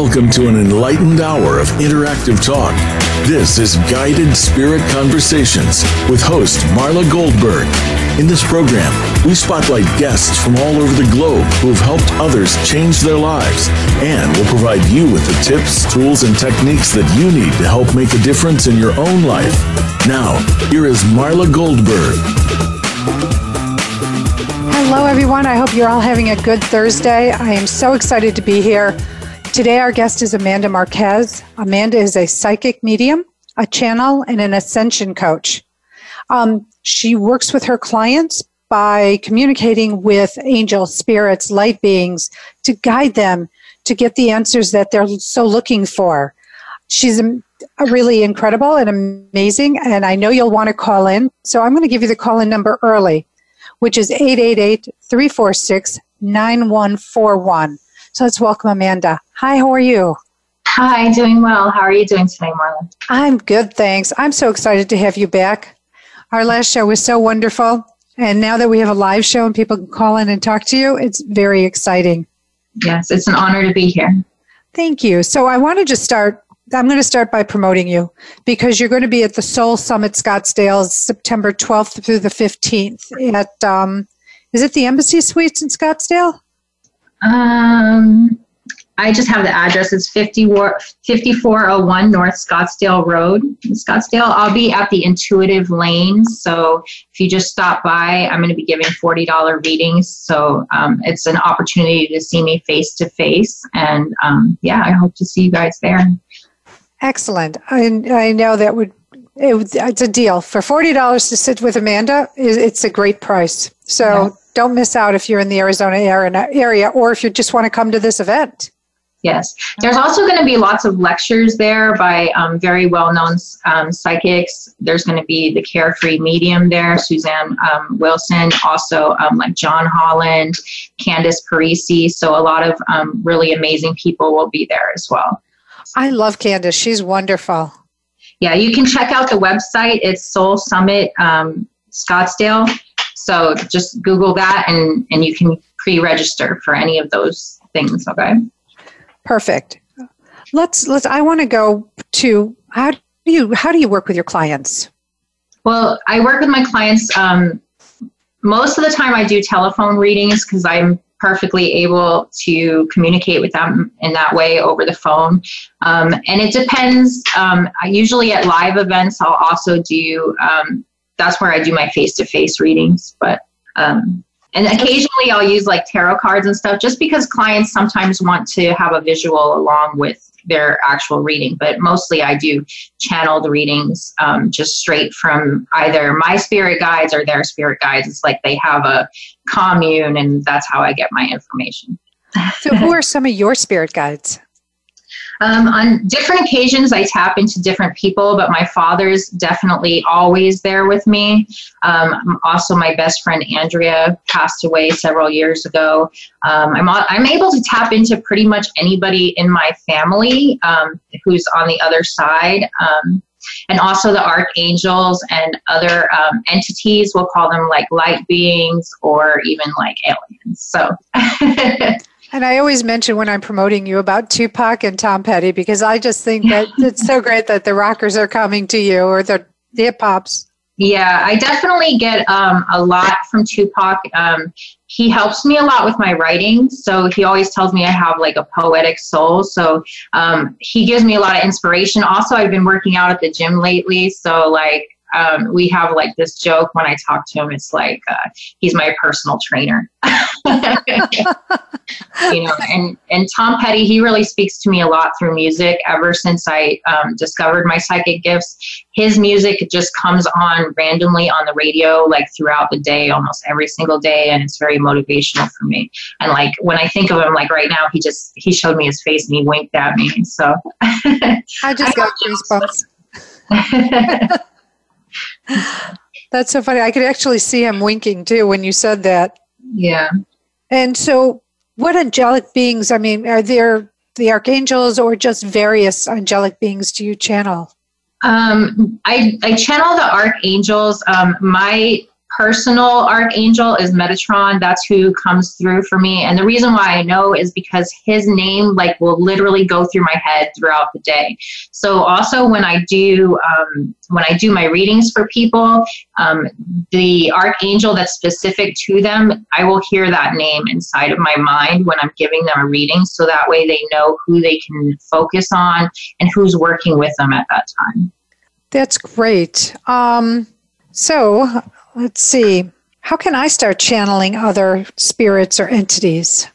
Welcome to an enlightened hour of interactive talk. This is Guided Spirit Conversations with host Marla Goldberg. In this program, we spotlight guests from all over the globe who have helped others change their lives and will provide you with the tips, tools, and techniques that you need to help make a difference in your own life. Now, here is Marla Goldberg. Hello, everyone. I hope you're all having a good Thursday. I am so excited to be here. Today, our guest is Amanda Marquez. Amanda is a psychic medium, a channel, and an ascension coach. Um, she works with her clients by communicating with angel spirits, light beings, to guide them to get the answers that they're so looking for. She's really incredible and amazing, and I know you'll want to call in. So I'm going to give you the call in number early which is 888 346 9141. So let's welcome Amanda. Hi, how are you? Hi, doing well. How are you doing today, Marla? I'm good, thanks. I'm so excited to have you back. Our last show was so wonderful. And now that we have a live show and people can call in and talk to you, it's very exciting. Yes, it's an honor to be here. Thank you. So I want to just start I'm going to start by promoting you because you're going to be at the Soul Summit Scottsdale September 12th through the 15th at, um, is it the Embassy Suites in Scottsdale? Um, I just have the address. It's 5401 North Scottsdale Road in Scottsdale. I'll be at the Intuitive Lane. So if you just stop by, I'm going to be giving $40 readings. So um, it's an opportunity to see me face to face. And um, yeah, I hope to see you guys there. Excellent. I, I know that would it, it's a deal for forty dollars to sit with Amanda. It's a great price. So yes. don't miss out if you're in the Arizona area, or if you just want to come to this event. Yes, there's also going to be lots of lectures there by um, very well-known um, psychics. There's going to be the Carefree Medium there, Suzanne um, Wilson, also um, like John Holland, Candice Parisi. So a lot of um, really amazing people will be there as well. I love Candice. She's wonderful. Yeah, you can check out the website. It's Soul Summit um, Scottsdale. So just Google that and, and you can pre register for any of those things. Okay. Perfect. Let's, let's, I want to go to how do you, how do you work with your clients? Well, I work with my clients. Um, most of the time I do telephone readings because I'm perfectly able to communicate with them in that way over the phone. Um, and it depends. Um, I usually at live events, I'll also do, um, that's where I do my face to face readings. But, um, and occasionally I'll use like tarot cards and stuff just because clients sometimes want to have a visual along with their actual reading, but mostly I do channeled readings um, just straight from either my spirit guides or their spirit guides. It's like they have a commune, and that's how I get my information. so, who are some of your spirit guides? Um, on different occasions, I tap into different people, but my father's definitely always there with me. Um, also, my best friend Andrea passed away several years ago. Um, I'm, I'm able to tap into pretty much anybody in my family um, who's on the other side um, and also the archangels and other um, entities. We'll call them like light beings or even like aliens. So. And I always mention when I'm promoting you about Tupac and Tom Petty because I just think that it's so great that the rockers are coming to you or the, the hip hops. Yeah, I definitely get um, a lot from Tupac. Um, he helps me a lot with my writing. So he always tells me I have like a poetic soul. So um, he gives me a lot of inspiration. Also, I've been working out at the gym lately. So, like, um, we have like this joke when I talk to him. It's like uh, he's my personal trainer. you know, and and Tom Petty, he really speaks to me a lot through music. Ever since I um, discovered my psychic gifts, his music just comes on randomly on the radio, like throughout the day, almost every single day, and it's very motivational for me. And like when I think of him, like right now, he just he showed me his face and he winked at me. So I just got goosebumps. That's so funny. I could actually see him winking too when you said that. Yeah. And so, what angelic beings, I mean, are there the archangels or just various angelic beings do you channel? Um, I, I channel the archangels. Um, my personal archangel is Metatron. That's who comes through for me. And the reason why I know is because his name like will literally go through my head throughout the day. So also when I do um, when I do my readings for people, um, the archangel that's specific to them, I will hear that name inside of my mind when I'm giving them a reading. So that way they know who they can focus on and who's working with them at that time. That's great. Um, so let's see. How can I start channeling other spirits or entities?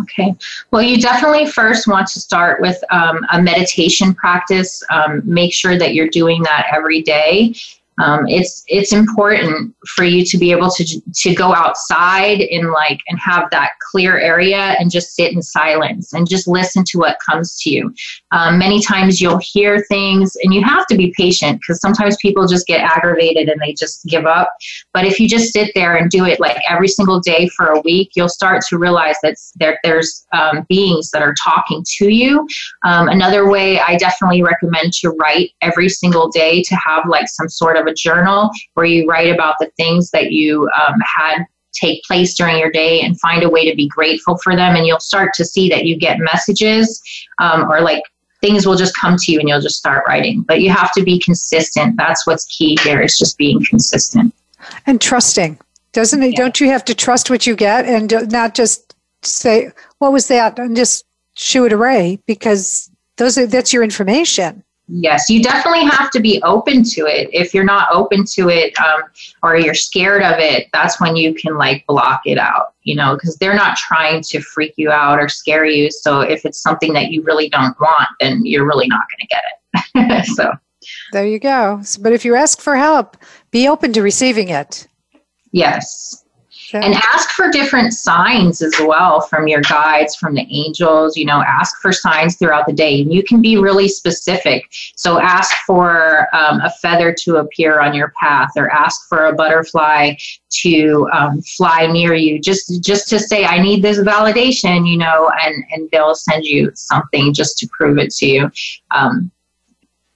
Okay. Well, you definitely first want to start with um, a meditation practice. Um, make sure that you're doing that every day um, it's it's important for you to be able to to go outside and like and have that clear area and just sit in silence and just listen to what comes to you. Um, many times you'll hear things and you have to be patient because sometimes people just get aggravated and they just give up. But if you just sit there and do it like every single day for a week, you'll start to realize that there there's um, beings that are talking to you. Um, another way I definitely recommend to write every single day to have like some sort of a journal where you write about the things that you um, had take place during your day and find a way to be grateful for them. And you'll start to see that you get messages um, or like things will just come to you and you'll just start writing. But you have to be consistent. That's what's key here is just being consistent. And trusting. Doesn't it? Yeah. Don't you have to trust what you get and not just say, what was that? And just shoo it away because those are, that's your information. Yes, you definitely have to be open to it. If you're not open to it um, or you're scared of it, that's when you can like block it out, you know, because they're not trying to freak you out or scare you. So if it's something that you really don't want, then you're really not going to get it. so there you go. But if you ask for help, be open to receiving it. Yes. And ask for different signs as well from your guides, from the angels. You know, ask for signs throughout the day. And you can be really specific. So ask for um, a feather to appear on your path, or ask for a butterfly to um, fly near you. Just just to say, I need this validation. You know, and and they'll send you something just to prove it to you. Um,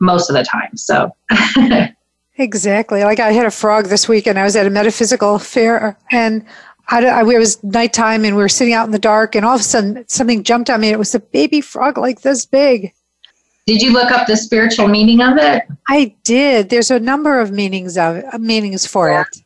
most of the time. So. Exactly. Like I had a frog this week and I was at a metaphysical fair and I, I, it was nighttime and we were sitting out in the dark and all of a sudden something jumped on me it was a baby frog like this big. Did you look up the spiritual meaning of it? I did. There's a number of meanings of meanings for yeah. it.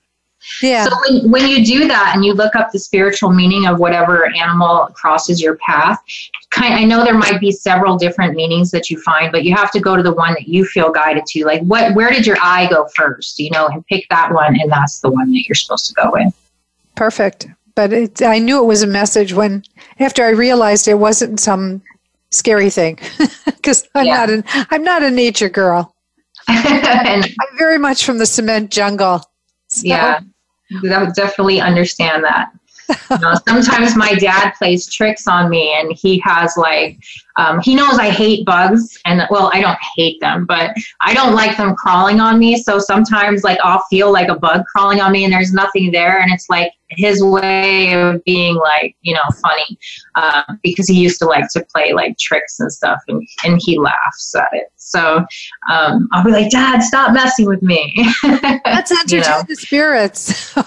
Yeah. So when, when you do that and you look up the spiritual meaning of whatever animal crosses your path, kind I know there might be several different meanings that you find, but you have to go to the one that you feel guided to. Like what where did your eye go first, you know, and pick that one and that's the one that you're supposed to go with. Perfect. But it, I knew it was a message when after I realized it wasn't some scary thing because I'm yeah. not an I'm not a nature girl. and, I'm very much from the cement jungle. So. Yeah. Definitely understand that. You know, sometimes my dad plays tricks on me and he has like um, he knows i hate bugs and well i don't hate them but i don't like them crawling on me. So sometimes like i'll feel like a bug crawling on me and there's nothing there and it's like his way of being like you know funny uh, because he used to like to play like tricks and stuff and, and he laughs at it. So um, i'll be like dad stop messing with me. That's entertain you know? the spirits.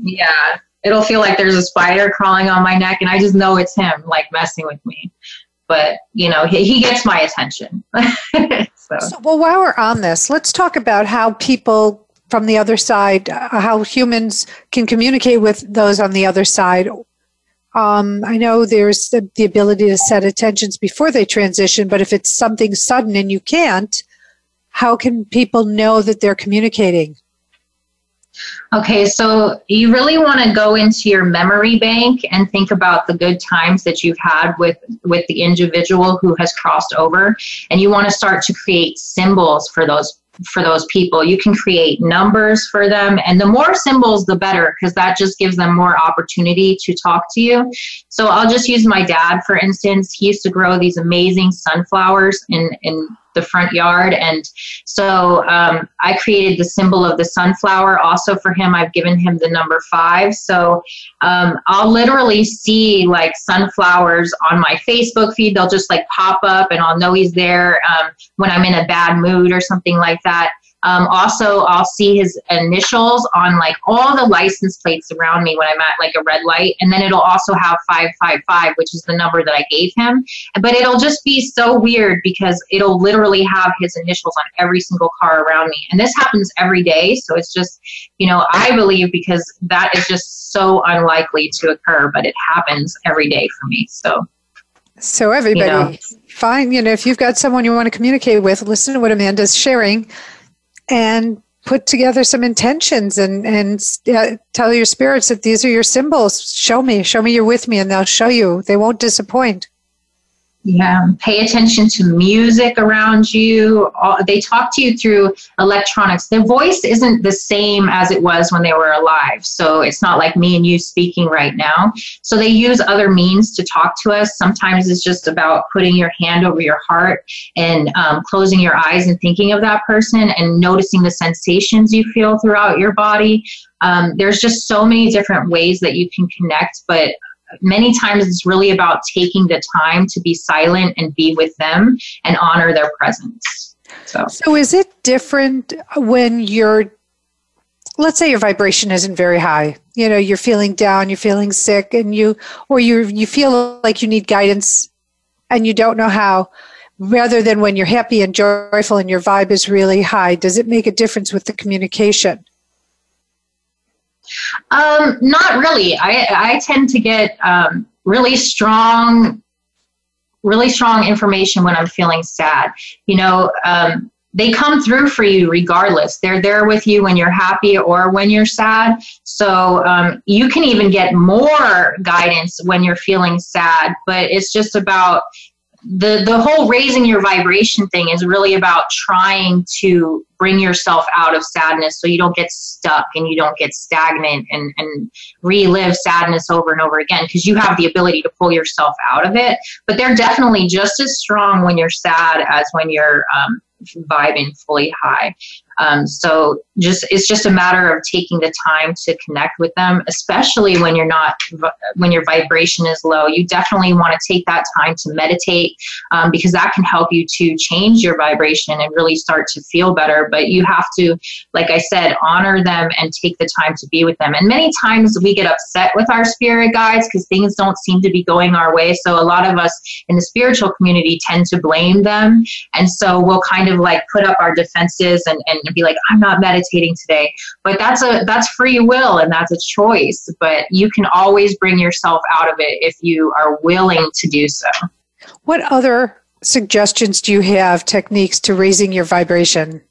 Yeah it'll feel like there's a spider crawling on my neck and I just know it's him like messing with me. But, you know, he, he gets my attention. so. so. well, while we're on this, let's talk about how people from the other side, uh, how humans can communicate with those on the other side. Um, I know there's the, the ability to set attentions before they transition, but if it's something sudden and you can't, how can people know that they're communicating? Okay, so you really want to go into your memory bank and think about the good times that you've had with with the individual who has crossed over and you want to start to create symbols for those for those people. You can create numbers for them, and the more symbols, the better, because that just gives them more opportunity to talk to you. So I'll just use my dad, for instance. He used to grow these amazing sunflowers in, in the front yard. And so um, I created the symbol of the sunflower. Also for him, I've given him the number five. So um, I'll literally see like sunflowers on my Facebook feed. They'll just like pop up and I'll know he's there um, when I'm in a bad mood or something like that. Um, also, I'll see his initials on like all the license plates around me when I'm at like a red light, and then it'll also have 555, which is the number that I gave him. But it'll just be so weird because it'll literally have his initials on every single car around me. And this happens every day. So it's just, you know, I believe because that is just so unlikely to occur, but it happens every day for me. So, so everybody, you know, fine. You know, if you've got someone you want to communicate with, listen to what Amanda's sharing and put together some intentions and and uh, tell your spirits that these are your symbols. Show me show me you're with me and they'll show you. They won't disappoint yeah, pay attention to music around you. They talk to you through electronics. Their voice isn't the same as it was when they were alive. So it's not like me and you speaking right now. So they use other means to talk to us. Sometimes it's just about putting your hand over your heart and um, closing your eyes and thinking of that person and noticing the sensations you feel throughout your body. Um, there's just so many different ways that you can connect, but many times it's really about taking the time to be silent and be with them and honor their presence. So, so is it different when you're, let's say your vibration isn't very high? You know, you're feeling down, you're feeling sick, and you, or you, you feel like you need guidance and you don't know how, rather than when you're happy and joyful and your vibe is really high. Does it make a difference with the communication? Um, not really. I, I tend to get um, really strong, really strong information when I'm feeling sad. You know, um, they come through for you regardless. They're there with you when you're happy or when you're sad. So um, you can even get more guidance when you're feeling sad, but it's just about the the whole raising your vibration thing is really about trying to bring yourself out of sadness so you don't get stuck and you don't get stagnant and, and relive sadness over and over again because you have the ability to pull yourself out of it. But they're definitely just as strong when you're sad as when you're um, vibing fully high um, so just it's just a matter of taking the time to connect with them, especially when you're not when your vibration is low. You definitely want to take that time to meditate um, because that can help you to change your vibration and really start to feel better. But you have to, like I said, honor them and take the time to be with them. And many times we get upset with our spirit guides because things don't seem to be going our way. So a lot of us in the spiritual community tend to blame them, and so we'll kind of like put up our defenses and and and be like, I'm not meditating today. But that's a that's free will and that's a choice. But you can always bring yourself out of it if you are willing to do so. What other suggestions do you have, techniques to raising your vibration?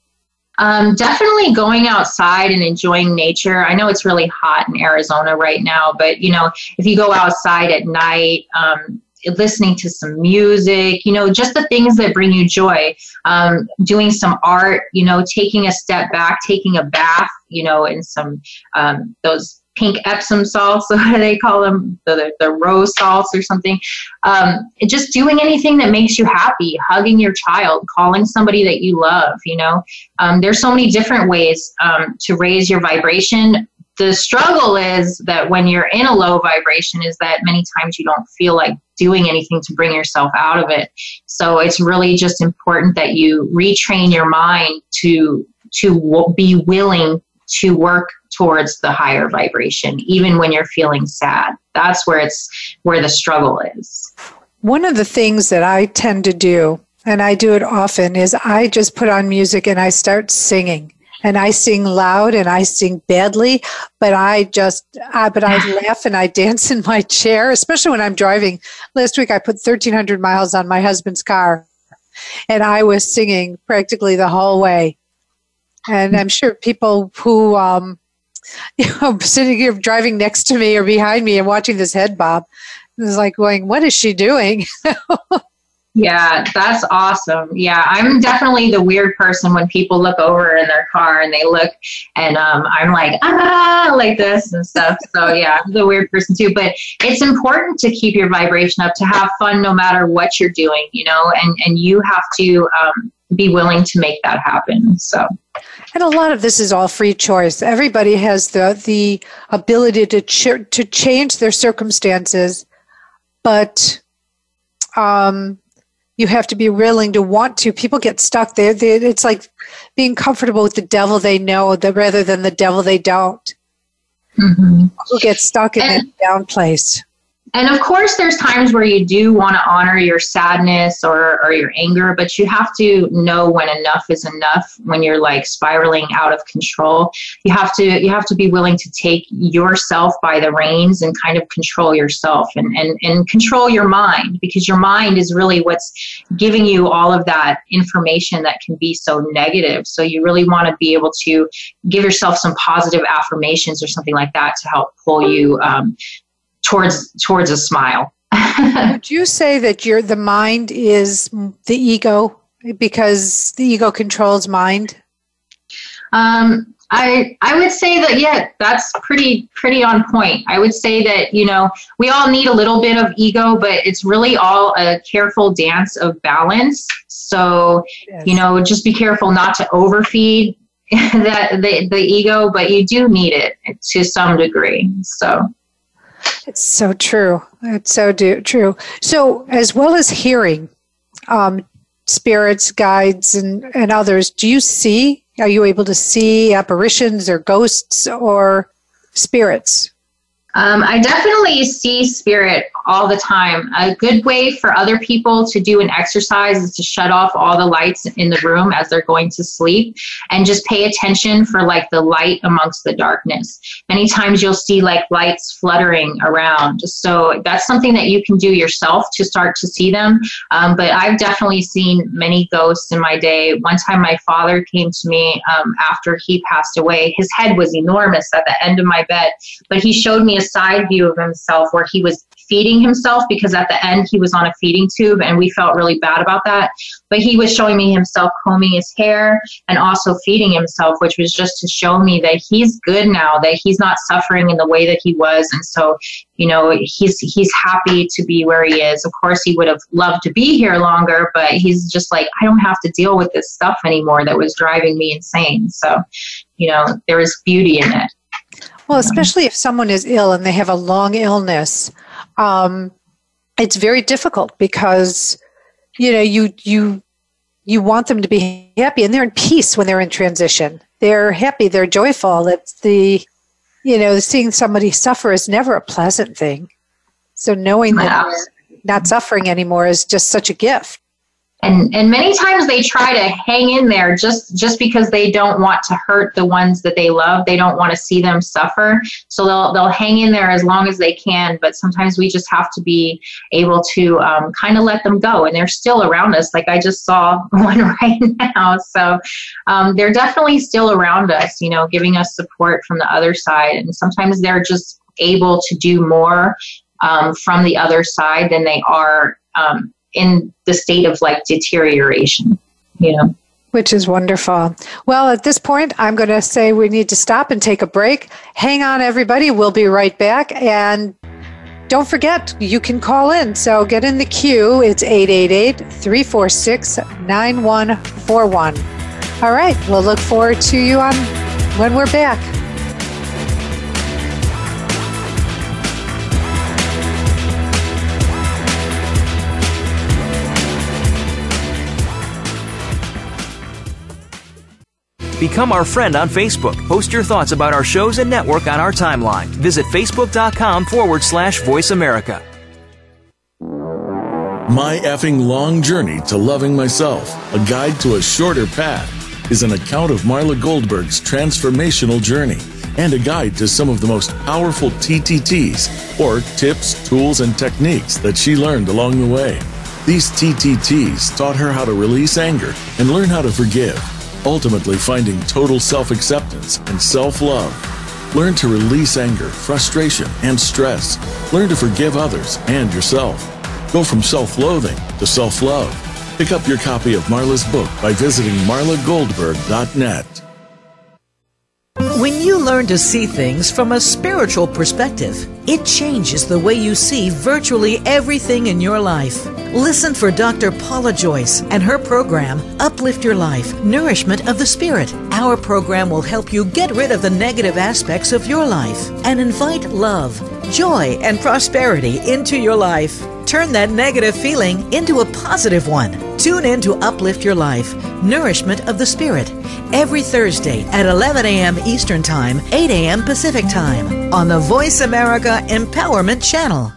Um, definitely going outside and enjoying nature. I know it's really hot in Arizona right now, but you know, if you go outside at night, um, listening to some music, you know, just the things that bring you joy. Um, doing some art, you know, taking a step back, taking a bath, you know, in some um, those pink Epsom salts, what do they call them? The, the rose salts or something. Um, just doing anything that makes you happy, hugging your child, calling somebody that you love, you know. Um, there's so many different ways um, to raise your vibration the struggle is that when you're in a low vibration is that many times you don't feel like doing anything to bring yourself out of it. So it's really just important that you retrain your mind to to be willing to work towards the higher vibration even when you're feeling sad. That's where it's where the struggle is. One of the things that i tend to do and i do it often is i just put on music and i start singing and I sing loud and I sing badly, but I just, uh, but I laugh and I dance in my chair, especially when I'm driving. Last week I put 1,300 miles on my husband's car and I was singing practically the whole way. And I'm sure people who, um, you know, sitting here driving next to me or behind me and watching this head bob is like going, what is she doing? Yeah, that's awesome. Yeah, I'm definitely the weird person when people look over in their car and they look and um, I'm like, ah, like this and stuff. So, yeah, I'm the weird person too. But it's important to keep your vibration up, to have fun no matter what you're doing, you know, and, and you have to um, be willing to make that happen. So, and a lot of this is all free choice. Everybody has the the ability to ch- to change their circumstances, but um, you have to be willing to want to. People get stuck there. It's like being comfortable with the devil they know that rather than the devil they don't. Mm-hmm. Who get stuck in and, that down place. And of course, there's times where you do want to honor your sadness or, or your anger, but you have to know when enough is enough. When you're like spiraling out of control, you have to you have to be willing to take yourself by the reins and kind of control yourself and and and control your mind because your mind is really what's giving you all of that information that can be so negative. So you really want to be able to give yourself some positive affirmations or something like that to help pull you um, towards towards a smile. Would you say that your the mind is the ego because the ego controls mind? Um, I I would say that yeah, that's pretty pretty on point. I would say that you know we all need a little bit of ego, but it's really all a careful dance of balance. So yes. you know, just be careful not to overfeed that the the ego, but you do need it to some degree. So it's so true. It's so do, true. So, as well as hearing um, spirits, guides, and, and others, do you see? Are you able to see apparitions or ghosts or spirits? Um, I definitely see spirit all the time. A good way for other people to do an exercise is to shut off all the lights in the room as they're going to sleep and just pay attention for like the light amongst the darkness. Many times you'll see like lights fluttering around. So that's something that you can do yourself to start to see them. Um, but I've definitely seen many ghosts in my day. One time my father came to me um, after he passed away. His head was enormous at the end of my bed, but he showed me a side view of himself where he was feeding himself because at the end he was on a feeding tube and we felt really bad about that. But he was showing me himself combing his hair and also feeding himself, which was just to show me that he's good now, that he's not suffering in the way that he was. And so, you know, he's he's happy to be where he is. Of course he would have loved to be here longer, but he's just like, I don't have to deal with this stuff anymore that was driving me insane. So, you know, there is beauty in it. Well, especially if someone is ill and they have a long illness, um, it's very difficult because you know you you you want them to be happy and they're in peace when they're in transition. They're happy, they're joyful. It's the you know seeing somebody suffer is never a pleasant thing. So knowing that not suffering anymore is just such a gift and and many times they try to hang in there just just because they don't want to hurt the ones that they love. They don't want to see them suffer. So they'll they'll hang in there as long as they can but sometimes we just have to be able to um, kind of let them go. And they're still around us. Like i just saw one right now. So um, they're definitely still around us you know giving us support from the other side. And sometimes they're just able to do more um, from the other side than they are um, in the state of like deterioration, you know. Which is wonderful. Well, at this point, I'm going to say we need to stop and take a break. Hang on, everybody. We'll be right back. And don't forget, you can call in. So get in the queue. It's 888 346 9141. All right. We'll look forward to you on when we're back. Become our friend on Facebook. Post your thoughts about our shows and network on our timeline. Visit facebook.com forward slash voice America. My effing long journey to loving myself, a guide to a shorter path, is an account of Marla Goldberg's transformational journey and a guide to some of the most powerful TTTs, or tips, tools, and techniques that she learned along the way. These TTTs taught her how to release anger and learn how to forgive ultimately finding total self acceptance and self love. Learn to release anger, frustration, and stress. Learn to forgive others and yourself. Go from self loathing to self love. Pick up your copy of Marla's book by visiting marlagoldberg.net. When you learn to see things from a spiritual perspective, it changes the way you see virtually everything in your life. Listen for Dr. Paula Joyce and her program, Uplift Your Life Nourishment of the Spirit. Our program will help you get rid of the negative aspects of your life and invite love joy, and prosperity into your life. Turn that negative feeling into a positive one. Tune in to Uplift Your Life, Nourishment of the Spirit, every Thursday at 11 a.m. Eastern Time, 8 a.m. Pacific Time on the Voice America Empowerment Channel.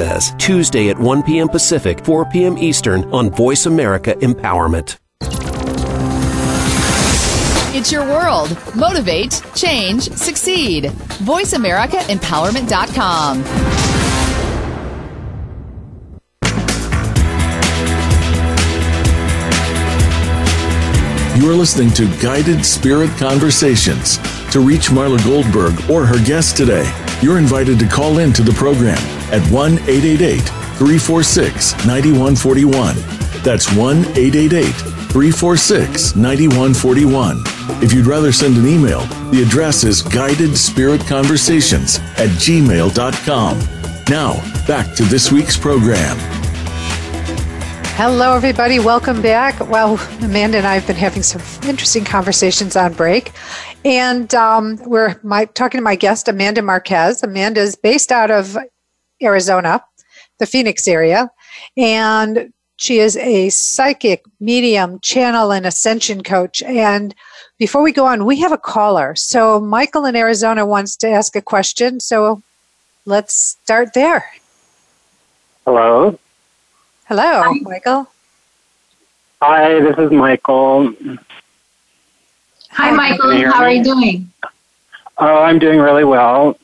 Says, Tuesday at 1 p.m. Pacific, 4 p.m. Eastern on Voice America Empowerment. It's your world. Motivate, change, succeed. VoiceAmericaEmpowerment.com. You are listening to Guided Spirit Conversations. To reach Marla Goldberg or her guest today, you're invited to call in to the program at 1 888 346 9141. That's 1 888 346 9141. If you'd rather send an email, the address is guidedspiritconversations at gmail.com. Now, back to this week's program. Hello, everybody. Welcome back. Well, Amanda and I have been having some interesting conversations on break. And um, we're my, talking to my guest, Amanda Marquez. Amanda is based out of Arizona, the Phoenix area. And she is a psychic, medium, channel, and ascension coach. And before we go on, we have a caller. So Michael in Arizona wants to ask a question. So let's start there. Hello. Hello, Hi. Michael. Hi, this is Michael. Hi, Michael. How are you doing? Oh, I'm doing really well.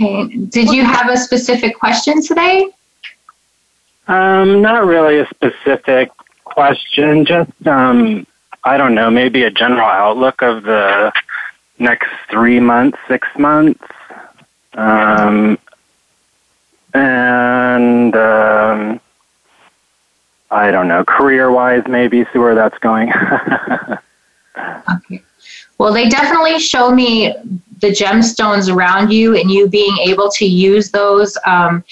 Okay. Did you have a specific question today? Um, not really a specific question, just um, I don't know, maybe a general outlook of the next three months, six months. Um, and um, I don't know, career wise, maybe see where that's going. okay. Well, they definitely show me the gemstones around you and you being able to use those um,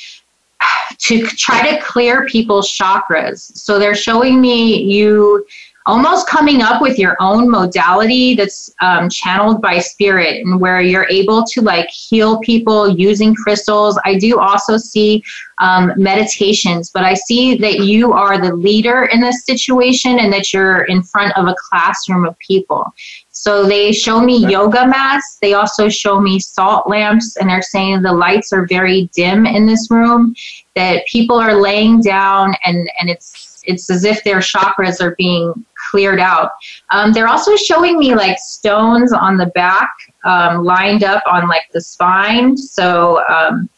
to try to clear people's chakras. So they're showing me you almost coming up with your own modality that's um, channeled by spirit and where you're able to like heal people using crystals. I do also see um, meditations but i see that you are the leader in this situation and that you're in front of a classroom of people. So they show me yoga mats. They also show me salt lamps and they're saying the lights are very dim in this room that people are laying down and and it's it's as if their chakras are being cleared out. Um, they're also showing me like stones on the back um, lined up on like the spine. So um,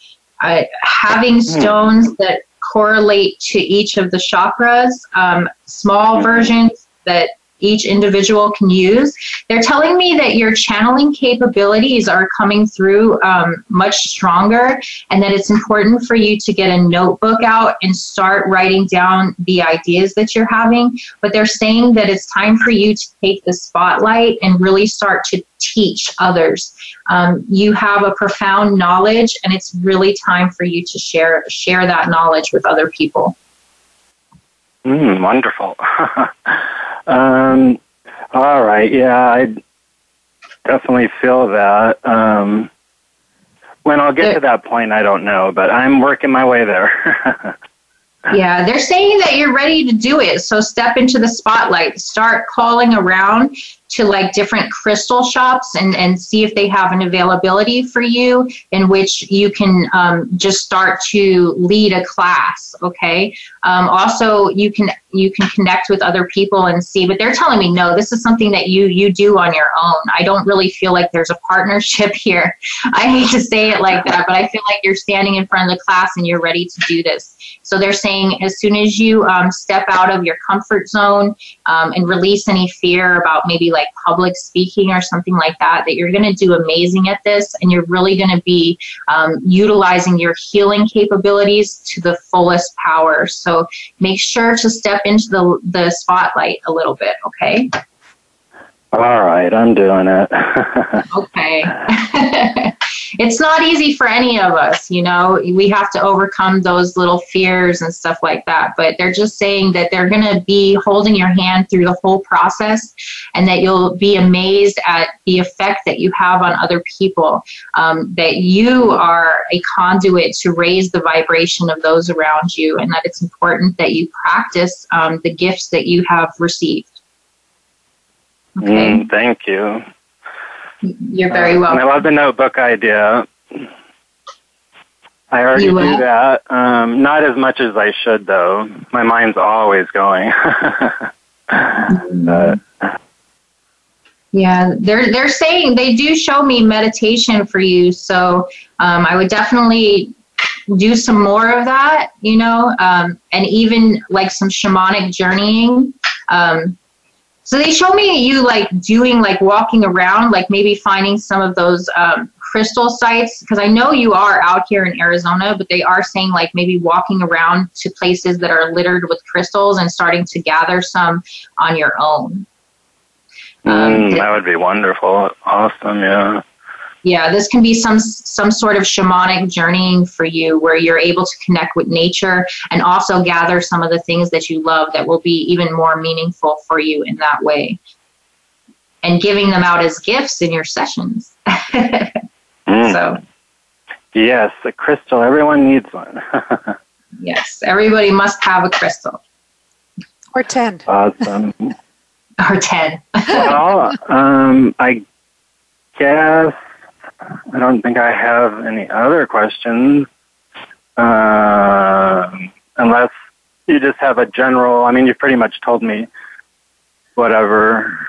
I, having hmm. stones that correlate to each of the chakras, um, small hmm. versions that each individual can use. They're telling me that your channeling capabilities are coming through um, much stronger and that it's important for you to get a notebook out and start writing down the ideas that you're having. But they're saying that it's time for you to take the spotlight and really start to teach others. Um, you have a profound knowledge and it's really time for you to share share that knowledge with other people. Mm, wonderful. Um, all right. Yeah, I definitely feel that. Um, when I'll get to that point, I don't know, but I'm working my way there. yeah, they're saying that you're ready to do it. So step into the spotlight. Start calling around to like different crystal shops and, and see if they have an availability for you in which you can um, just start to lead a class okay? Um, also you can you can connect with other people and see but they're telling me no this is something that you you do on your own. I don't really feel like there's a partnership here. I hate to say it like that but i feel like you're standing in front of the class and you're ready to do this. So they're saying as soon as you um, step out of your comfort zone um, and release any fear about maybe like public speaking or something like that, that you're going to do amazing at this and you're really going to be um, utilizing your healing capabilities to the fullest power. So make sure to step into the, the spotlight a little bit, okay? All right, I'm doing it. okay. it's not easy for any of us, you know. We have to overcome those little fears and stuff like that. But they're just saying that they're going to be holding your hand through the whole process and that you'll be amazed at the effect that you have on other people. Um, that you are a conduit to raise the vibration of those around you, and that it's important that you practice um, the gifts that you have received. Okay. Mm, thank you. You're very uh, welcome. I love the notebook idea. I already do that. Um, not as much as I should, though. My mind's always going. but, yeah, they're they're saying they do show me meditation for you, so um, I would definitely do some more of that. You know, um, and even like some shamanic journeying. Um, so they show me you like doing like walking around, like maybe finding some of those um, crystal sites because I know you are out here in Arizona, but they are saying like maybe walking around to places that are littered with crystals and starting to gather some on your own. Um, mm, that would be wonderful. Awesome, yeah yeah this can be some some sort of shamanic journeying for you where you're able to connect with nature and also gather some of the things that you love that will be even more meaningful for you in that way. And giving them out as gifts in your sessions. Mm. so. Yes a crystal. Everyone needs one. Yes everybody must have a crystal. Or 10 awesome. Or 10 well um, i guess I don't think I have any other questions. Uh, unless you just have a general, I mean, you've pretty much told me whatever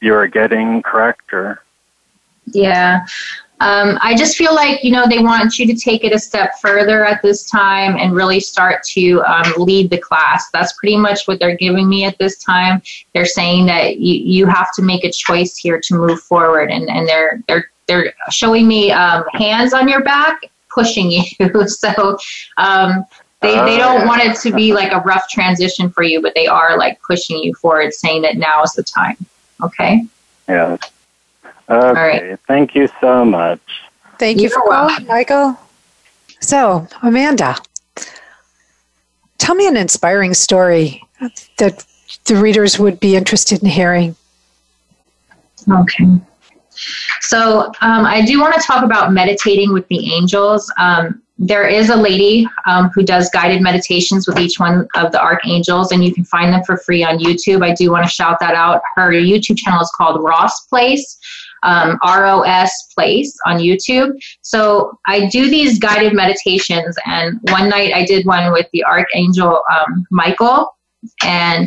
you're getting, correct? Or yeah. Um, I just feel like, you know, they want you to take it a step further at this time and really start to um, lead the class. That's pretty much what they're giving me at this time. They're saying that you, you have to make a choice here to move forward and, and they're, they're they're showing me um, hands on your back pushing you. so um, they, they don't want it to be like a rough transition for you, but they are like pushing you forward, saying that now is the time. Okay. Yeah. Okay. All right. Thank you so much. Thank you You're for calling, Michael. So, Amanda, tell me an inspiring story that the readers would be interested in hearing. Okay. So um, I do want to talk about meditating with the angels. Um, there is a lady um, who does guided meditations with each one of the archangels, and you can find them for free on YouTube. I do want to shout that out. Her YouTube channel is called Ross Place. Um, ROS place on YouTube. So I do these guided meditations, and one night I did one with the Archangel um, Michael. And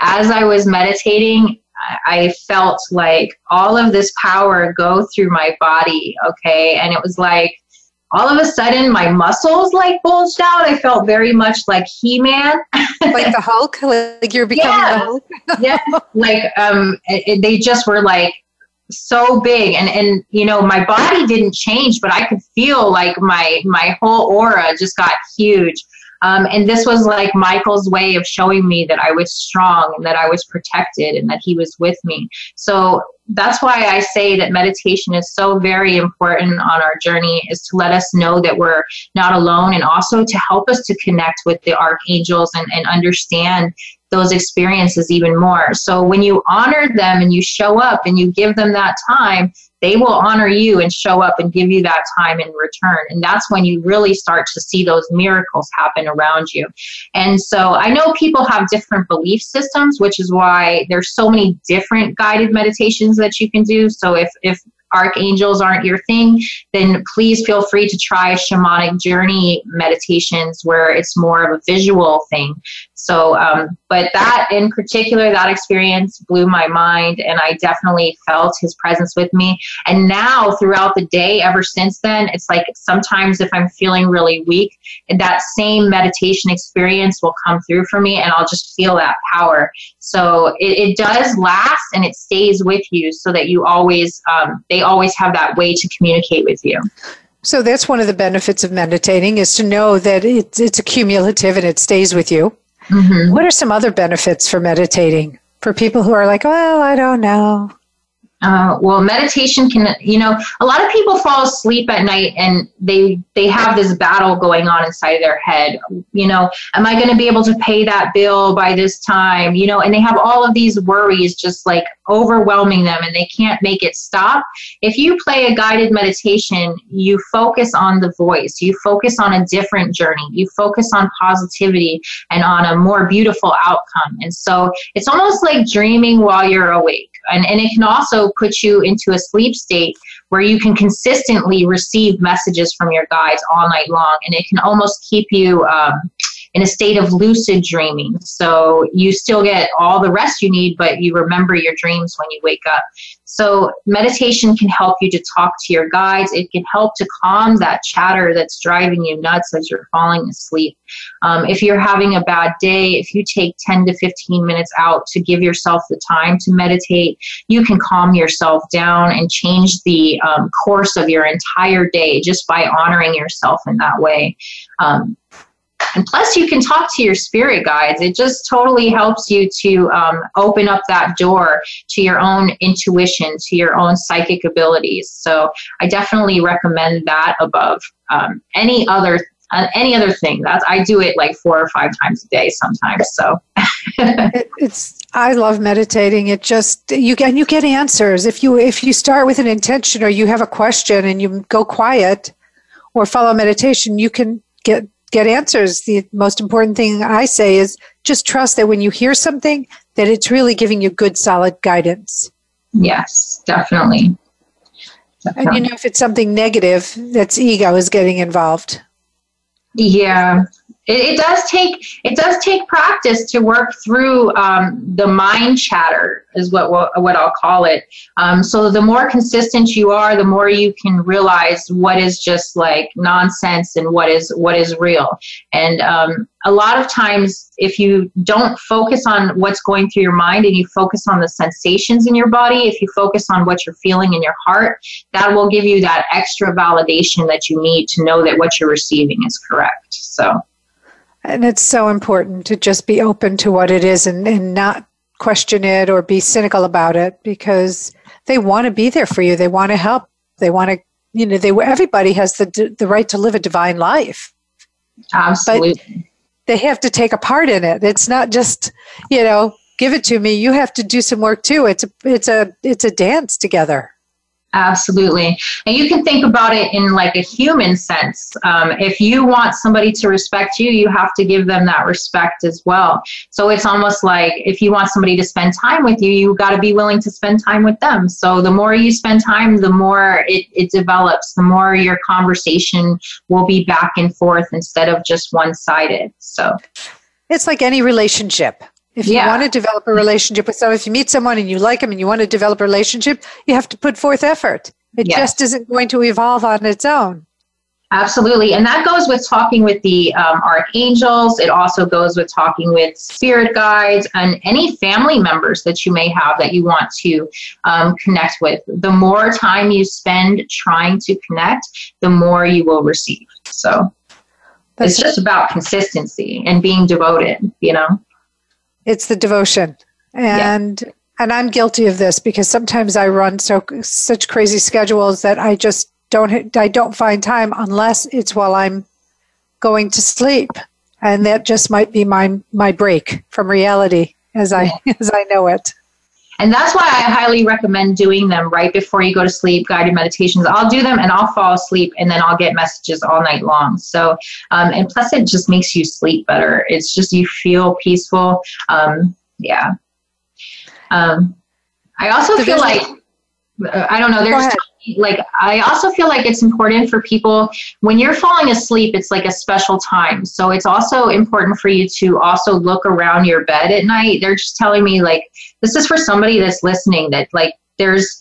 as I was meditating, I felt like all of this power go through my body, okay? And it was like all of a sudden my muscles like bulged out. I felt very much like He-Man. like the Hulk? Like you're becoming yeah. the Hulk? yeah. Like um it, they just were like so big and and you know my body didn't change but i could feel like my my whole aura just got huge um, and this was like Michael's way of showing me that I was strong and that I was protected and that he was with me. So that's why I say that meditation is so very important on our journey is to let us know that we're not alone and also to help us to connect with the archangels and, and understand those experiences even more. So when you honor them and you show up and you give them that time, they will honor you and show up and give you that time in return. And that's when you really start to see those miracles happen around you. And so I know people have different belief systems, which is why there's so many different guided meditations that you can do. So if, if archangels aren't your thing, then please feel free to try shamanic journey meditations where it's more of a visual thing. So, um, but that in particular, that experience blew my mind, and I definitely felt his presence with me. And now, throughout the day, ever since then, it's like sometimes if I'm feeling really weak, that same meditation experience will come through for me, and I'll just feel that power. So it, it does last, and it stays with you, so that you always, um, they always have that way to communicate with you. So that's one of the benefits of meditating is to know that it's, it's accumulative and it stays with you. Mm-hmm. What are some other benefits for meditating for people who are like, well, I don't know? Uh, well, meditation can, you know, a lot of people fall asleep at night and they they have this battle going on inside of their head. You know, am I going to be able to pay that bill by this time? You know, and they have all of these worries just like overwhelming them, and they can't make it stop. If you play a guided meditation, you focus on the voice. You focus on a different journey. You focus on positivity and on a more beautiful outcome. And so it's almost like dreaming while you're awake and, and it can also put you into a sleep state where you can consistently receive messages from your guides all night long and it can almost keep you um, in a state of lucid dreaming so you still get all the rest you need but you remember your dreams when you wake up so, meditation can help you to talk to your guides. It can help to calm that chatter that's driving you nuts as you're falling asleep. Um, if you're having a bad day, if you take 10 to 15 minutes out to give yourself the time to meditate, you can calm yourself down and change the um, course of your entire day just by honoring yourself in that way. Um, and plus, you can talk to your spirit guides. It just totally helps you to um, open up that door to your own intuition, to your own psychic abilities. So I definitely recommend that above um, any other uh, any other thing. That's I do it like four or five times a day sometimes. So it, it's I love meditating. It just you get you get answers if you if you start with an intention or you have a question and you go quiet or follow meditation, you can get get answers. The most important thing I say is just trust that when you hear something, that it's really giving you good, solid guidance. Yes, definitely. definitely. And you know, if it's something negative, that's ego is getting involved. Yeah, it, it, does take it does take practice to work through um, the mind chatter is what what, I'll call it. Um, so the more consistent you are, the more you can realize what is just like nonsense and what is what is real. And um, a lot of times, if you don't focus on what's going through your mind and you focus on the sensations in your body, if you focus on what you're feeling in your heart, that will give you that extra validation that you need to know that what you're receiving is correct. So. And it's so important to just be open to what it is and, and not question it or be cynical about it because they want to be there for you. They want to help. They want to, you know, they everybody has the the right to live a divine life. Absolutely. But they have to take a part in it. It's not just, you know, give it to me. You have to do some work too. It's a it's a it's a dance together. Absolutely. And you can think about it in like a human sense. Um, if you want somebody to respect you, you have to give them that respect as well. So it's almost like if you want somebody to spend time with you, you got to be willing to spend time with them. So the more you spend time, the more it, it develops, the more your conversation will be back and forth instead of just one sided. So it's like any relationship. If you want to develop a relationship with someone, if you meet someone and you like them and you want to develop a relationship, you have to put forth effort. It yes. just isn't going to evolve on its own. Absolutely. And that goes with talking with the um, archangels. It also goes with talking with spirit guides and any family members that you may have that you want to um, connect with. The more time you spend trying to connect, the more you will receive. So That's it's just about consistency and being devoted, you know? It's the devotion. And yeah. and I'm guilty of this because sometimes I run so such crazy schedules that I just don't I don't find time unless it's while I'm going to sleep. And that just might be my my break from reality as I as I know it. And that's why I highly recommend doing them right before you go to sleep, guided meditations. I'll do them and I'll fall asleep and then I'll get messages all night long. So, um, and plus it just makes you sleep better. It's just you feel peaceful. Um, yeah. Um, I also feel like, uh, I don't know, there's like I also feel like it's important for people when you're falling asleep, it's like a special time. So it's also important for you to also look around your bed at night. They're just telling me like this is for somebody that's listening that like there's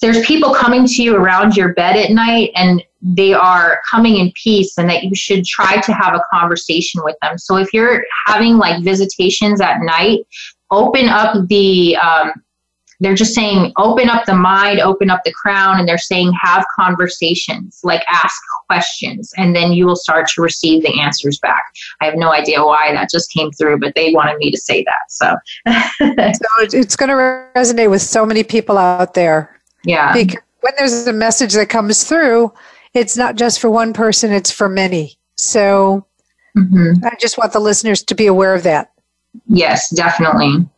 there's people coming to you around your bed at night and they are coming in peace and that you should try to have a conversation with them so if you're having like visitations at night open up the um, they're just saying open up the mind open up the crown and they're saying have conversations like ask questions and then you will start to receive the answers back. I have no idea why that just came through but they wanted me to say that so. So it's going to resonate with so many people out there. Yeah. Because when there's a message that comes through it's not just for one person it's for many. So mm-hmm. i just want the listeners to be aware of that. Yes definitely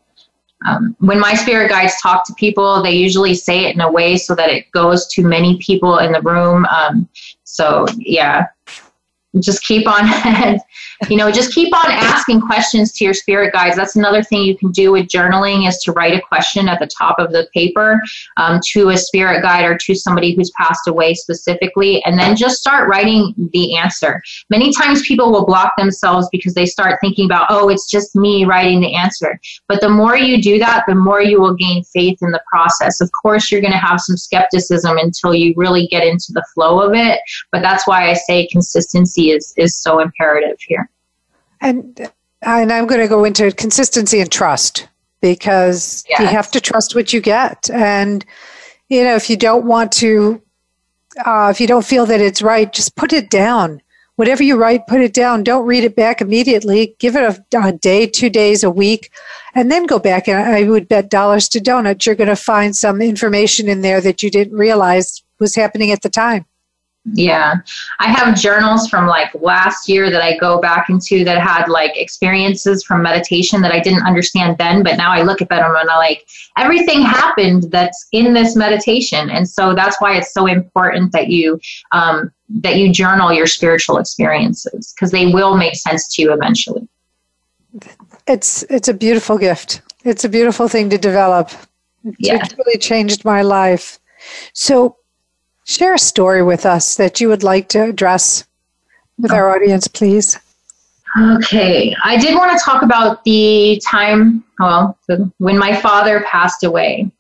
um, when my spirit guides talk to people, they usually say it in a way so that it goes to many people in the room. Um, so, yeah, just keep on you know just keep on asking questions to your spirit guides. That's another thing you can do with journaling is to write a question at the top of the paper um, to a spirit guide or to somebody who's passed away specifically and then just start writing the answer. Many times people will block themselves because they start thinking about oh it's just me writing the answer. But the more you do that the more you will gain faith in the process. Of course you're going to have some skepticism until you really get into the flow of it but that's why i say consistency is is so imperative here and and I'm going to go into consistency and trust because yes. you have to trust what you get. And you know, if you don't want to, uh, if you don't feel that it's right, just put it down. Whatever you write, put it down. Don't read it back immediately. Give it a, a day, two days, a week, and then go back. And I would bet dollars to donuts you're going to find some information in there that you didn't realize was happening at the time. Yeah. I have journals from like last year that I go back into that had like experiences from meditation that I didn't understand then, but now I look at them and I like everything happened that's in this meditation. And so that's why it's so important that you um, that you journal your spiritual experiences because they will make sense to you eventually. It's it's a beautiful gift. It's a beautiful thing to develop. Yeah. It's really changed my life. So Share a story with us that you would like to address with our audience, please. Okay, I did want to talk about the time, well, when my father passed away.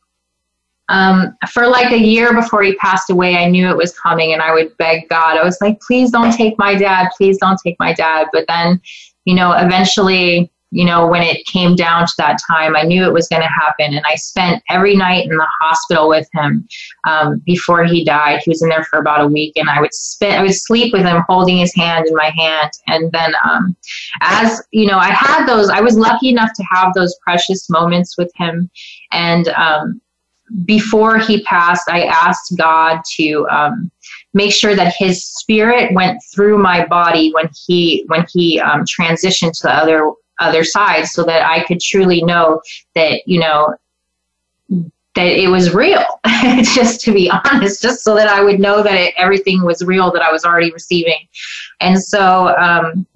Um, for like a year before he passed away, I knew it was coming, and I would beg God. I was like, please don't take my dad, please don't take my dad. But then, you know, eventually you know, when it came down to that time, I knew it was going to happen. And I spent every night in the hospital with him um, before he died. He was in there for about a week, and I would spend, I would sleep with him, holding his hand in my hand. And then, um, as you know, I had those. I was lucky enough to have those precious moments with him. And um, before he passed, I asked God to um, make sure that his spirit went through my body when he when he um, transitioned to the other other side so that I could truly know that, you know, that it was real, just to be honest, just so that I would know that it, everything was real that I was already receiving. And so, um,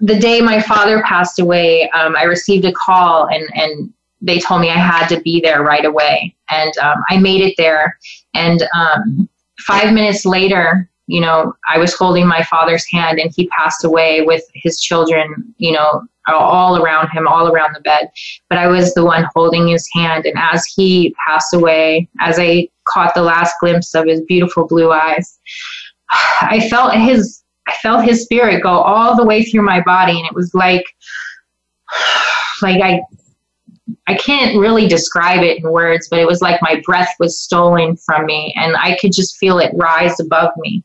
the day my father passed away, um, I received a call and, and they told me I had to be there right away. And um, I made it there. And um, five minutes later, you know, I was holding my father's hand and he passed away with his children, you know, all around him, all around the bed. But I was the one holding his hand. And as he passed away, as I caught the last glimpse of his beautiful blue eyes, I felt his I felt his spirit go all the way through my body and it was like like I I can't really describe it in words, but it was like my breath was stolen from me and I could just feel it rise above me.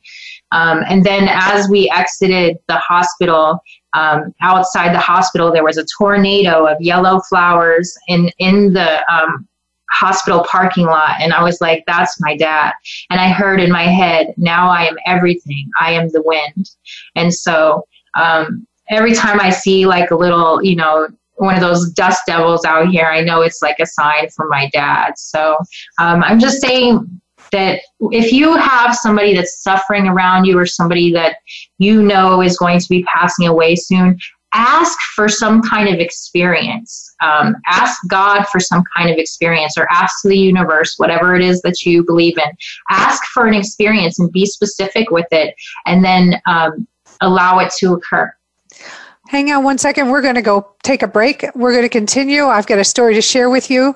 Um, and then as we exited the hospital, um, outside the hospital, there was a tornado of yellow flowers in in the um, hospital parking lot, and I was like, "That's my dad." And I heard in my head, "Now I am everything. I am the wind." And so um, every time I see like a little, you know, one of those dust devils out here, I know it's like a sign from my dad. So um, I'm just saying that if you have somebody that's suffering around you or somebody that you know is going to be passing away soon, ask for some kind of experience. Um, ask God for some kind of experience or ask the universe, whatever it is that you believe in. Ask for an experience and be specific with it and then um, allow it to occur. Hang on one second. We're going to go take a break. We're going to continue. I've got a story to share with you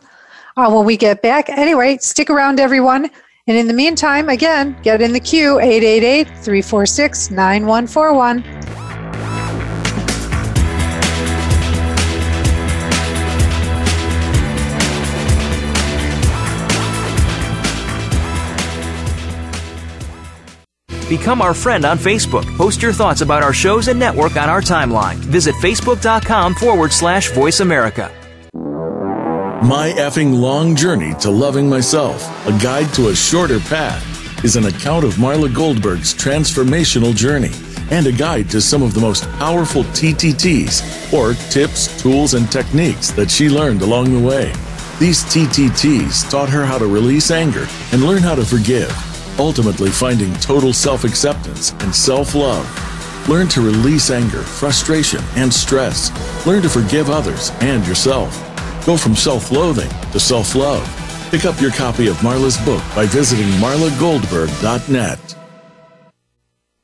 uh, when we get back. Anyway, stick around, everyone. And in the meantime, again, get in the queue 888 346 9141. Become our friend on Facebook. Post your thoughts about our shows and network on our timeline. Visit facebook.com forward slash voice America. My effing long journey to loving myself, a guide to a shorter path, is an account of Marla Goldberg's transformational journey and a guide to some of the most powerful TTTs, or tips, tools, and techniques that she learned along the way. These TTTs taught her how to release anger and learn how to forgive ultimately finding total self acceptance and self love. Learn to release anger, frustration, and stress. Learn to forgive others and yourself. Go from self loathing to self love. Pick up your copy of Marla's book by visiting marlagoldberg.net.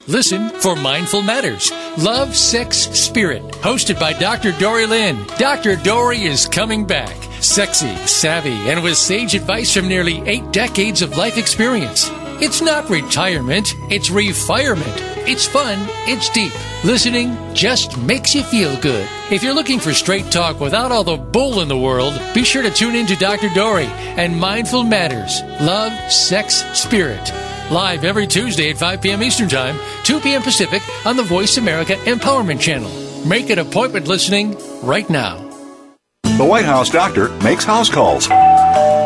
Listen for Mindful Matters Love, Sex, Spirit, hosted by Dr. Dorree Lynn. Dr. Dorree is coming back. Sexy, savvy, and with sage advice from nearly eight decades of life experience. It's not retirement, it's refirement. It's fun, it's deep. Listening just makes you feel good. If you're looking for straight talk without all the bull in the world, be sure to tune in to Dr. Dorree and Mindful Matters Love, Sex, Spirit. Live every Tuesday at 5 p.m. Eastern Time, 2 p.m. Pacific on the Voice America Empowerment Channel. Make an appointment listening right now. The White House doctor makes house calls.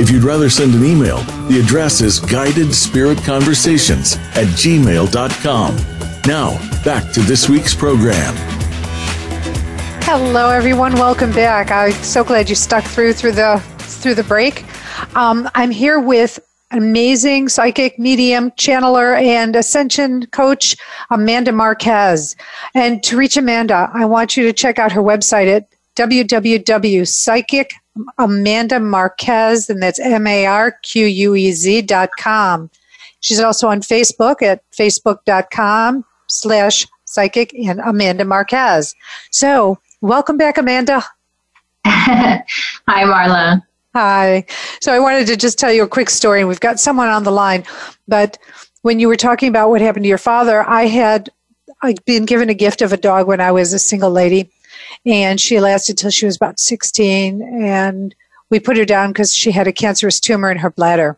if you'd rather send an email, the address is guidedspiritconversations at gmail.com. Now, back to this week's program. Hello, everyone. Welcome back. I'm so glad you stuck through through the through the break. Um, I'm here with amazing psychic medium channeler and ascension coach amanda marquez and to reach amanda i want you to check out her website at www.psychic Amanda Marquez, and that's M A R Q U E Z dot com. She's also on Facebook at facebook.com slash psychic and Amanda Marquez. So, welcome back, Amanda. Hi, Marla. Hi. So, I wanted to just tell you a quick story, and we've got someone on the line. But when you were talking about what happened to your father, I had I'd been given a gift of a dog when I was a single lady and she lasted till she was about 16 and we put her down because she had a cancerous tumor in her bladder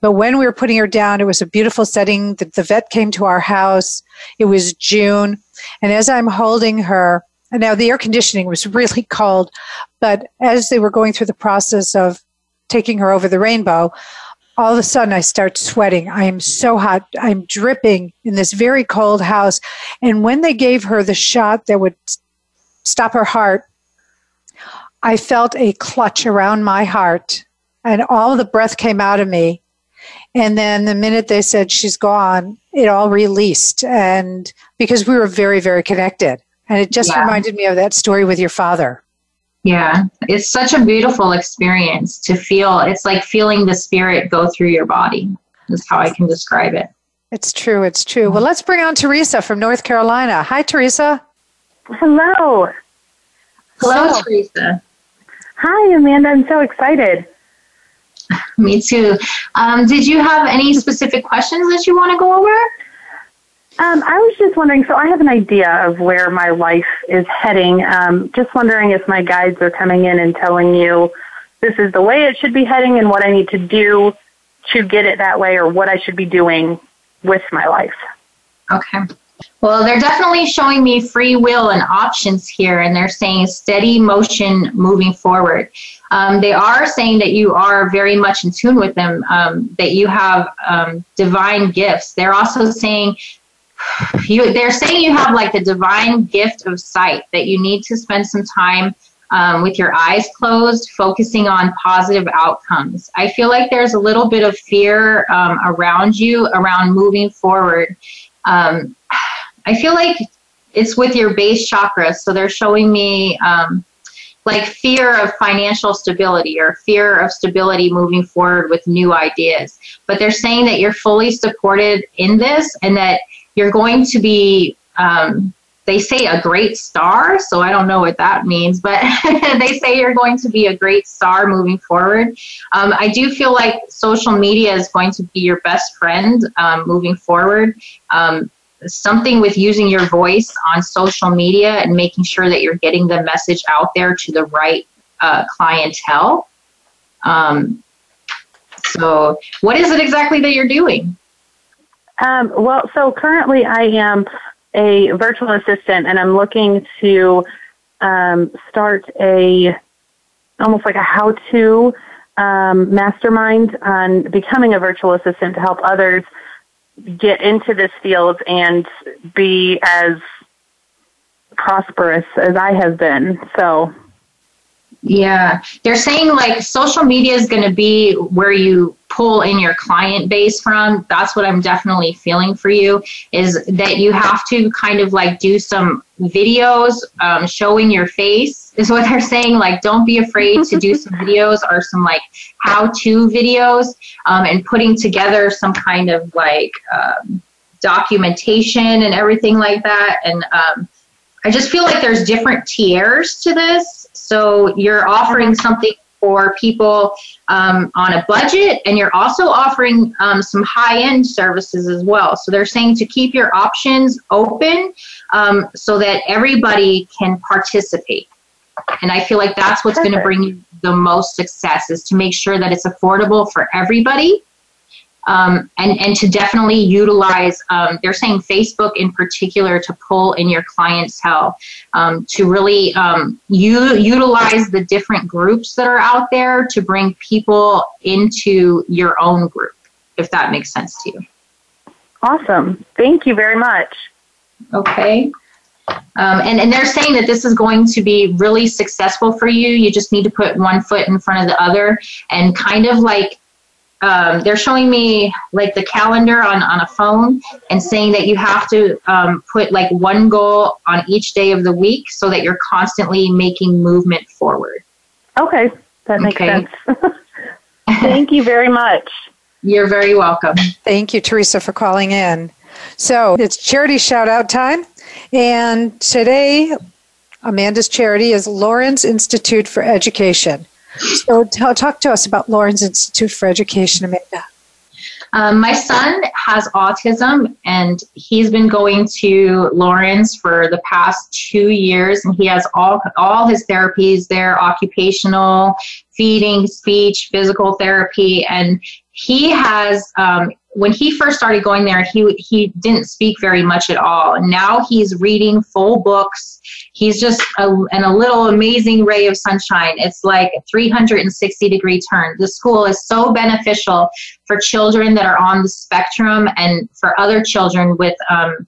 but when we were putting her down it was a beautiful setting the, the vet came to our house it was june and as i'm holding her and now the air conditioning was really cold but as they were going through the process of taking her over the rainbow all of a sudden I start sweating. I am so hot. I'm dripping in this very cold house. And when they gave her the shot that would stop her heart, I felt a clutch around my heart and all the breath came out of me. And then the minute they said she's gone, it all released. And because we were very, very connected. And it just yeah. reminded me of that story with your father. Yeah, it's such a beautiful experience to feel. It's like feeling the spirit go through your body, is how I can describe it. It's true. It's true. Well, let's bring on Teresa from North Carolina. Hi, Teresa. Hello. Hello, so, Teresa. Hi, Amanda. I'm so excited. Me too. Um, did you have any specific questions that you want to go over? Um, I was just wondering. So I have an idea of where my life is heading. Um, just wondering if my guides are coming in and telling you this is the way it should be heading and what I need to do to get it that way, or what I should be doing with my life. Okay. Well, they're definitely showing me free will and options here, and they're saying steady motion moving forward. Um, they are saying that you are very much in tune with them, um, that you have um, divine gifts. They're also saying you, they're saying you have like the divine gift of sight, that you need to spend some time um, with your eyes closed, focusing on positive outcomes. I feel like there's a little bit of fear um, around you around moving forward. Um, I feel like it's with your base chakra. So they're showing me um, like fear of financial stability or fear of stability moving forward with new ideas. But they're saying that you're fully supported in this and that you're going to be um, they say a great star, so I don't know what that means, but they say you're going to be a great star moving forward. Um, I do feel like social media is going to be your best friend um, moving forward. Um, something with using your voice on social media and making sure that you're getting the message out there to the right uh, clientele. Um, so, what is it exactly that you're doing? Um, well, so currently I am a virtual assistant, and I'm looking to um, start a almost like a how-to um, mastermind on becoming a virtual assistant to help others get into this field and be as prosperous as I have been. So yeah, they're saying like social media is going to be where you pull in your client base from. That's what I'm definitely feeling for you is that you have to kind of like do some videos um, showing your face is what they're saying. Like, don't be afraid to do some videos or some like how to videos um, and putting together some kind of like um, documentation and everything like that. And um, I just feel like there's different tiers to this so you're offering something for people um, on a budget, and you're also offering um, some high end services as well. So they're saying to keep your options open um, so that everybody can participate. And I feel like that's what's going to bring you the most success is to make sure that it's affordable for everybody um, and, and to definitely utilize, um, they're saying Facebook in particular to pull in your clientele, um, to really um, u- utilize the different groups that are out there to bring people into your own group, if that makes sense to you. Awesome. Thank you very much. Okay. Um, and, and they're saying that this is going to be really successful for you. You just need to put one foot in front of the other and kind of like um, they're showing me like the calendar on, on a phone and saying that you have to um, put like one goal on each day of the week so that you're constantly making movement forward. Okay, that makes okay. sense. Thank you very much. You're very welcome. Thank you, Teresa, for calling in. So it's charity shout out time. And today, Amanda's charity is Lauren's Institute for Education. So tell, talk to us about Lauren's Institute for Education, Amanda. Um, my son has autism, and he's been going to Lauren's for the past two years, and he has all all his therapies there: occupational, feeding, speech, physical therapy, and he has um, when he first started going there, he he didn't speak very much at all. Now he's reading full books. He's just a, and a little amazing ray of sunshine. It's like a 360 degree turn. The school is so beneficial for children that are on the spectrum and for other children with um,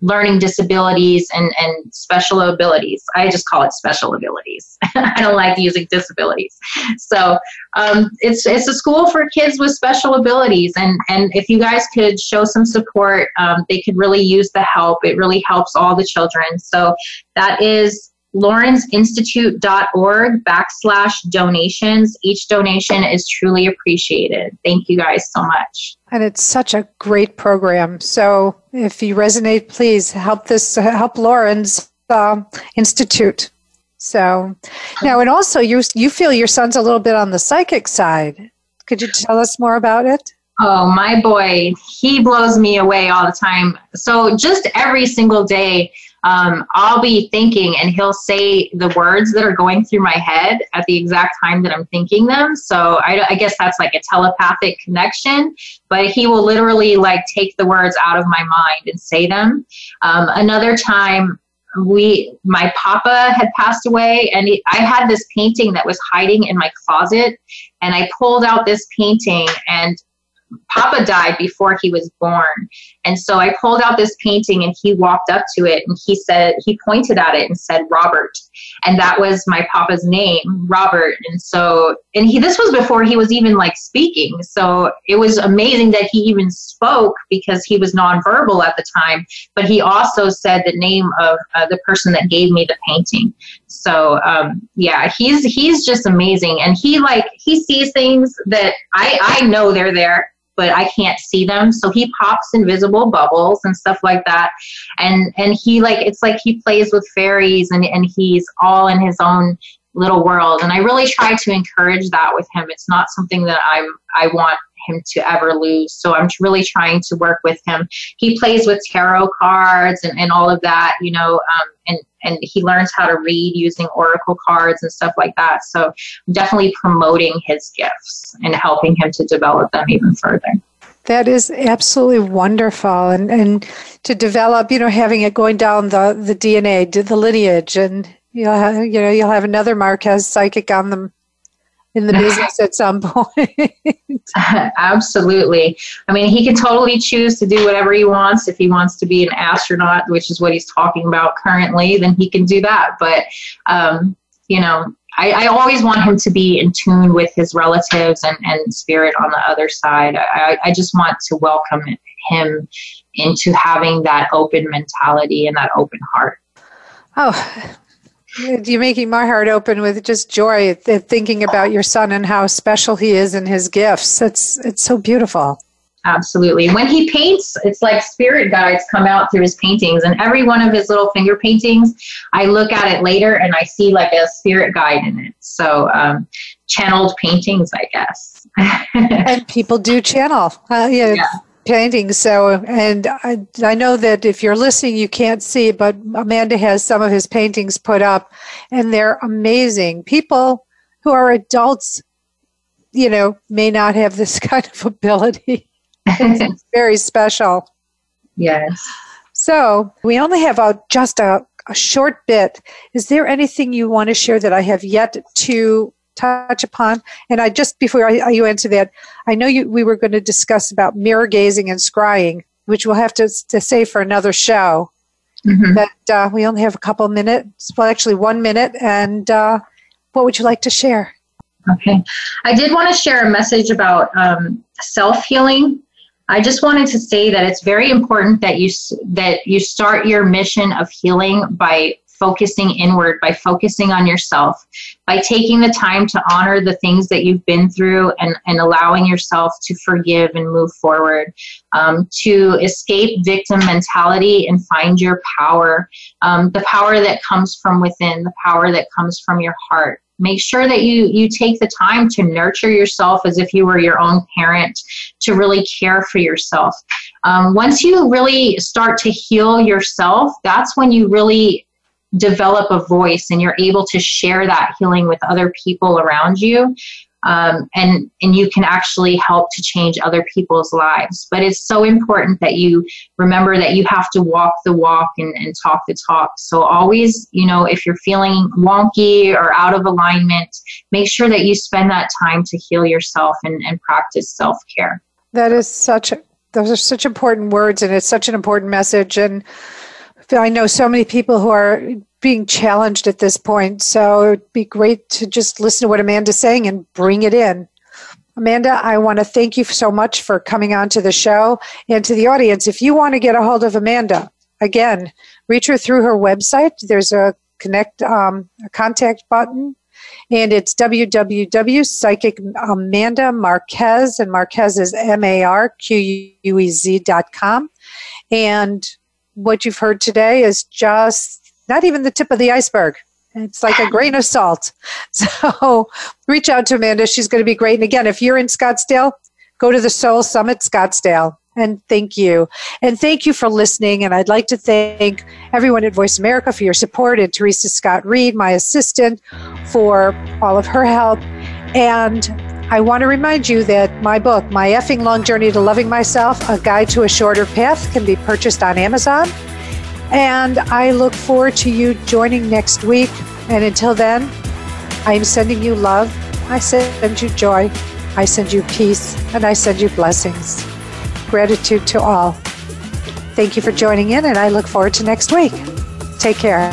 learning disabilities and, and special abilities. I just call it special abilities. I don't like using disabilities. So um, it's it's a school for kids with special abilities, and and if you guys could show some support, um, they could really use the help. It really helps all the children. So that is laurensinstitute.org backslash donations. Each donation is truly appreciated. Thank you guys so much. And it's such a great program. So if you resonate, please help this, help Lauren's uh, Institute. So now, and also you you feel your son's a little bit on the psychic side. Could you tell us more about it? Oh, my boy, he blows me away all the time. So just every single day, um, I'll be thinking and he'll say the words that are going through my head at the exact time that I'm thinking them. So I, I guess that's like a telepathic connection, but he will literally like take the words out of my mind and say them. Um, another time, we my papa had passed away and he, i had this painting that was hiding in my closet and i pulled out this painting and Papa died before he was born. And so I pulled out this painting and he walked up to it and he said, he pointed at it and said, Robert. And that was my Papa's name, Robert. And so, and he, this was before he was even like speaking. So it was amazing that he even spoke because he was nonverbal at the time. But he also said the name of uh, the person that gave me the painting. So um, yeah, he's he's just amazing, and he like he sees things that I I know they're there, but I can't see them. So he pops invisible bubbles and stuff like that. And and he like it's like he plays with fairies and, and he's all in his own little world. And I really try to encourage that with him. It's not something that I'm I want him to ever lose. So I'm really trying to work with him. He plays with tarot cards and, and all of that, you know, um, and, and he learns how to read using oracle cards and stuff like that. So I'm definitely promoting his gifts and helping him to develop them even further. That is absolutely wonderful, and and to develop, you know, having it going down the the DNA, the lineage, and you'll have, you know you'll have another Marquez psychic on them in the business at some point. Absolutely. I mean, he can totally choose to do whatever he wants. If he wants to be an astronaut, which is what he's talking about currently, then he can do that. But, um, you know, I, I, always want him to be in tune with his relatives and, and spirit on the other side. I, I just want to welcome him into having that open mentality and that open heart. Oh, you're making my heart open with just joy at thinking about your son and how special he is and his gifts. It's it's so beautiful. Absolutely. When he paints, it's like spirit guides come out through his paintings, and every one of his little finger paintings, I look at it later and I see like a spirit guide in it. So um, channeled paintings, I guess. and people do channel. Uh, yeah. yeah paintings. So, and I, I know that if you're listening, you can't see, but Amanda has some of his paintings put up, and they're amazing. People who are adults, you know, may not have this kind of ability. it's very special. Yes. So, we only have a, just a, a short bit. Is there anything you want to share that I have yet to touch upon? And I just before I, you answer that, I know you, we were going to discuss about mirror gazing and scrying, which we'll have to, to say for another show. Mm-hmm. But uh, we only have a couple minutes, well, actually one minute. And uh, what would you like to share? Okay, I did want to share a message about um, self healing. I just wanted to say that it's very important that you that you start your mission of healing by focusing inward, by focusing on yourself, by taking the time to honor the things that you've been through and, and allowing yourself to forgive and move forward, um, to escape victim mentality and find your power, um, the power that comes from within, the power that comes from your heart. Make sure that you you take the time to nurture yourself as if you were your own parent to really care for yourself. Um, once you really start to heal yourself that's when you really develop a voice and you're able to share that healing with other people around you um, and and you can actually help to change other people's lives. But it's so important that you remember that you have to walk the walk and, and talk the talk. So always you know if you're feeling wonky or out of alignment make sure that you spend that time to heal yourself and, and practice self-care. That is such a, those are such important words and it's such an important message. And I know so many people who are being challenged at this point. So it would be great to just listen to what Amanda's saying and bring it in. Amanda, I want to thank you so much for coming on to the show and to the audience. If you want to get a hold of Amanda, again, reach her through her website. There's a connect um, a contact button and it's www.psychicamanda Marquez, and Marquez is M A R Q U E Z dot com. And what you've heard today is just not even the tip of the iceberg. It's like a grain of salt. So reach out to Amanda. She's going to be great. And again, if you're in Scottsdale, go to the Soul Summit Scottsdale. And thank you. And thank you for listening. And I'd like to thank everyone at Voice America for your support and Teresa Scott Reed, my assistant, for all of her help. And I want to remind you that my book, My Effing Long Journey to Loving Myself, A Guide to a Shorter Path, can be purchased on Amazon. And I look forward to you joining next week. And until then, I am sending you love. I send you joy. I send you peace. And I send you blessings. Gratitude to all. Thank you for joining in, and I look forward to next week. Take care.